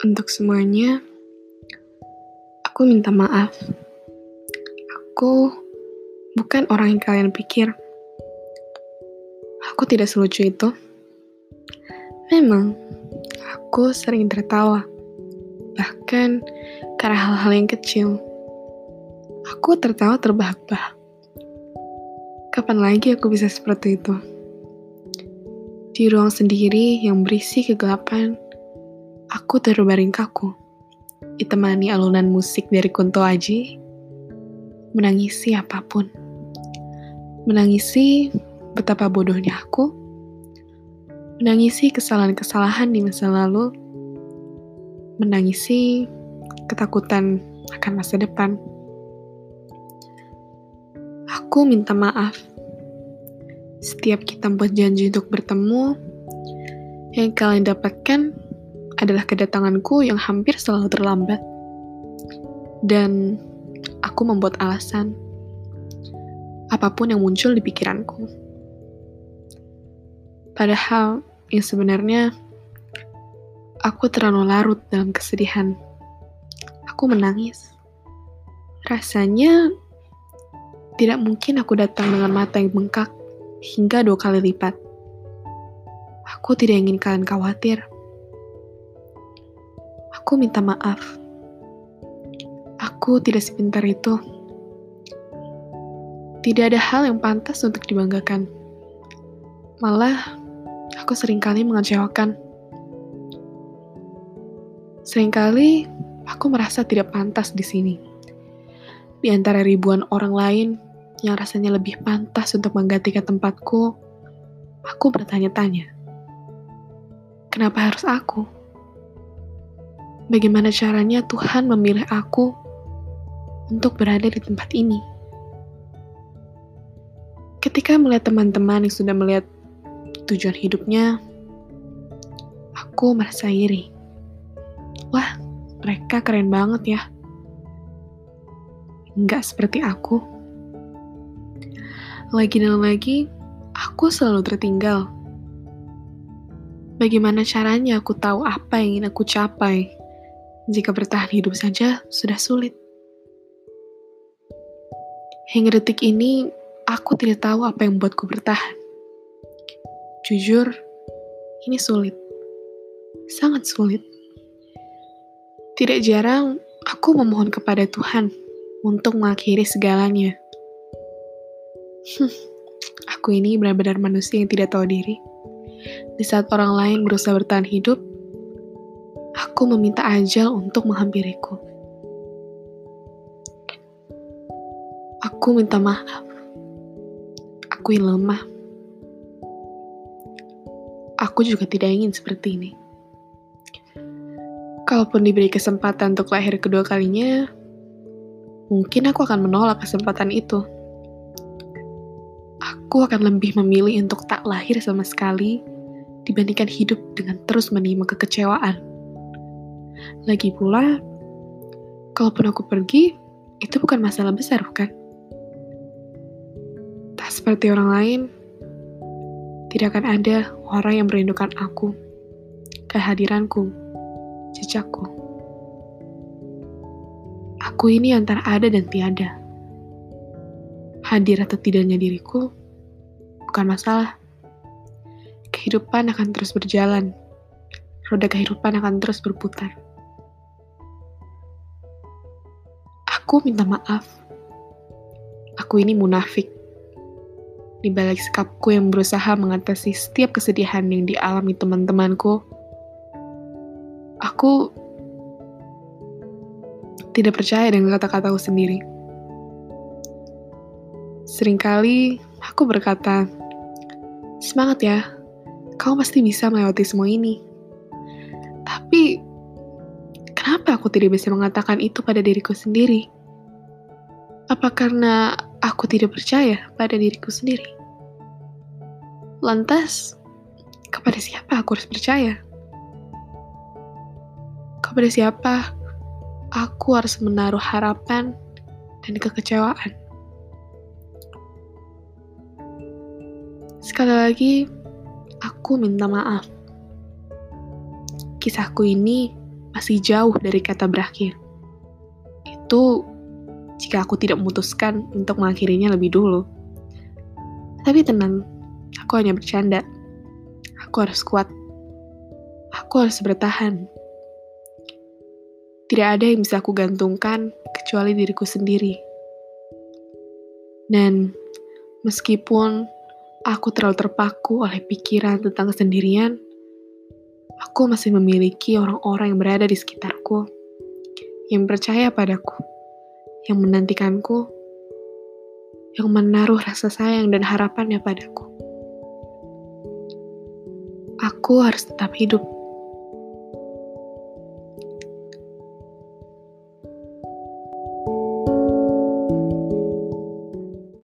Untuk semuanya, aku minta maaf. Aku bukan orang yang kalian pikir. Aku tidak selucu itu. Memang, aku sering tertawa. Bahkan karena hal-hal yang kecil. Aku tertawa terbahak-bahak. Kapan lagi aku bisa seperti itu? Di ruang sendiri yang berisi kegelapan, Aku terbaring kaku, ditemani alunan musik dari Kunto Aji, menangisi apa pun. Menangisi betapa bodohnya aku, menangisi kesalahan-kesalahan di masa lalu, menangisi ketakutan akan masa depan. Aku minta maaf. Setiap kita buat janji untuk bertemu, yang kalian dapatkan adalah kedatanganku yang hampir selalu terlambat. Dan aku membuat alasan. Apa pun yang muncul di pikiranku. Padahal yang sebenarnya aku terlalu larut dalam kesedihan. Aku menangis. Rasanya tidak mungkin aku datang dengan mata yang bengkak hingga dua kali lipat. Aku tidak ingin kalian khawatir. Aku minta maaf. Aku tidak sepintar itu. Tidak ada hal yang pantas untuk dibanggakan. Malah, aku sering kali mengecewakan. Seringkali, aku merasa tidak pantas di sini. Di antara ribuan orang lain yang rasanya lebih pantas untuk menggantikan tempatku, aku bertanya-tanya, kenapa harus aku? Bagaimana caranya Tuhan memilih aku untuk berada di tempat ini. Ketika melihat teman-teman yang sudah melihat tujuan hidupnya, aku merasa iri. Wah, mereka keren banget ya. Enggak seperti aku. Lagi dan lagi, aku selalu tertinggal. Bagaimana caranya aku tahu apa yang ingin aku capai? Jika bertahan hidup saja sudah sulit. Hingga detik ini, aku tidak tahu apa yang membuatku bertahan. Jujur, ini sulit. Sangat sulit. Tidak jarang aku memohon kepada Tuhan untuk mengakhiri segalanya. aku ini benar-benar manusia yang tidak tahu diri. Di saat orang lain berusaha bertahan hidup, aku meminta ajal untuk menghampiriku. Aku minta maaf. Aku yang lemah. Aku juga tidak ingin seperti ini. Kalaupun diberi kesempatan untuk lahir kedua kalinya, mungkin aku akan menolak kesempatan itu. Aku akan lebih memilih untuk tak lahir sama sekali dibandingkan hidup dengan terus menerima kekecewaan. Lagi pula, kalaupun aku pergi, itu bukan masalah besar, bukan? Tak seperti orang lain, tidak akan ada orang yang merindukan aku, kehadiranku, jejakku. Aku ini antara ada dan tiada. Hadir atau tidaknya diriku bukan masalah. Kehidupan akan terus berjalan. Roda kehidupan akan terus berputar. Aku minta maaf. Aku ini munafik. Di balik sikapku yang berusaha mengatasi setiap kesedihan yang dialami teman-temanku, aku tidak percaya dengan kata-kataku sendiri. Seringkali aku berkata, "Semangat ya, kamu pasti bisa melewati semua ini." Aku tidak bisa mengatakan itu pada diriku sendiri? Apa karena aku tidak percaya pada diriku sendiri? Lantas, kepada siapa aku harus percaya? Kepada siapa aku harus menaruh harapan dan kekecewaan? Sekali lagi, aku minta maaf. Kisahku ini masih jauh dari kata berakhir. Itu jika aku tidak memutuskan untuk mengakhirinya lebih dulu. Tapi tenang, aku hanya bercanda. Aku harus kuat. Aku harus bertahan. Tidak ada yang bisa aku gantungkan kecuali diriku sendiri. Dan meskipun aku terlalu terpaku oleh pikiran tentang kesendirian, aku masih memiliki orang-orang yang berada di sekitarku, yang percaya padaku, yang menantikanku, yang menaruh rasa sayang dan harapannya padaku. Aku harus tetap hidup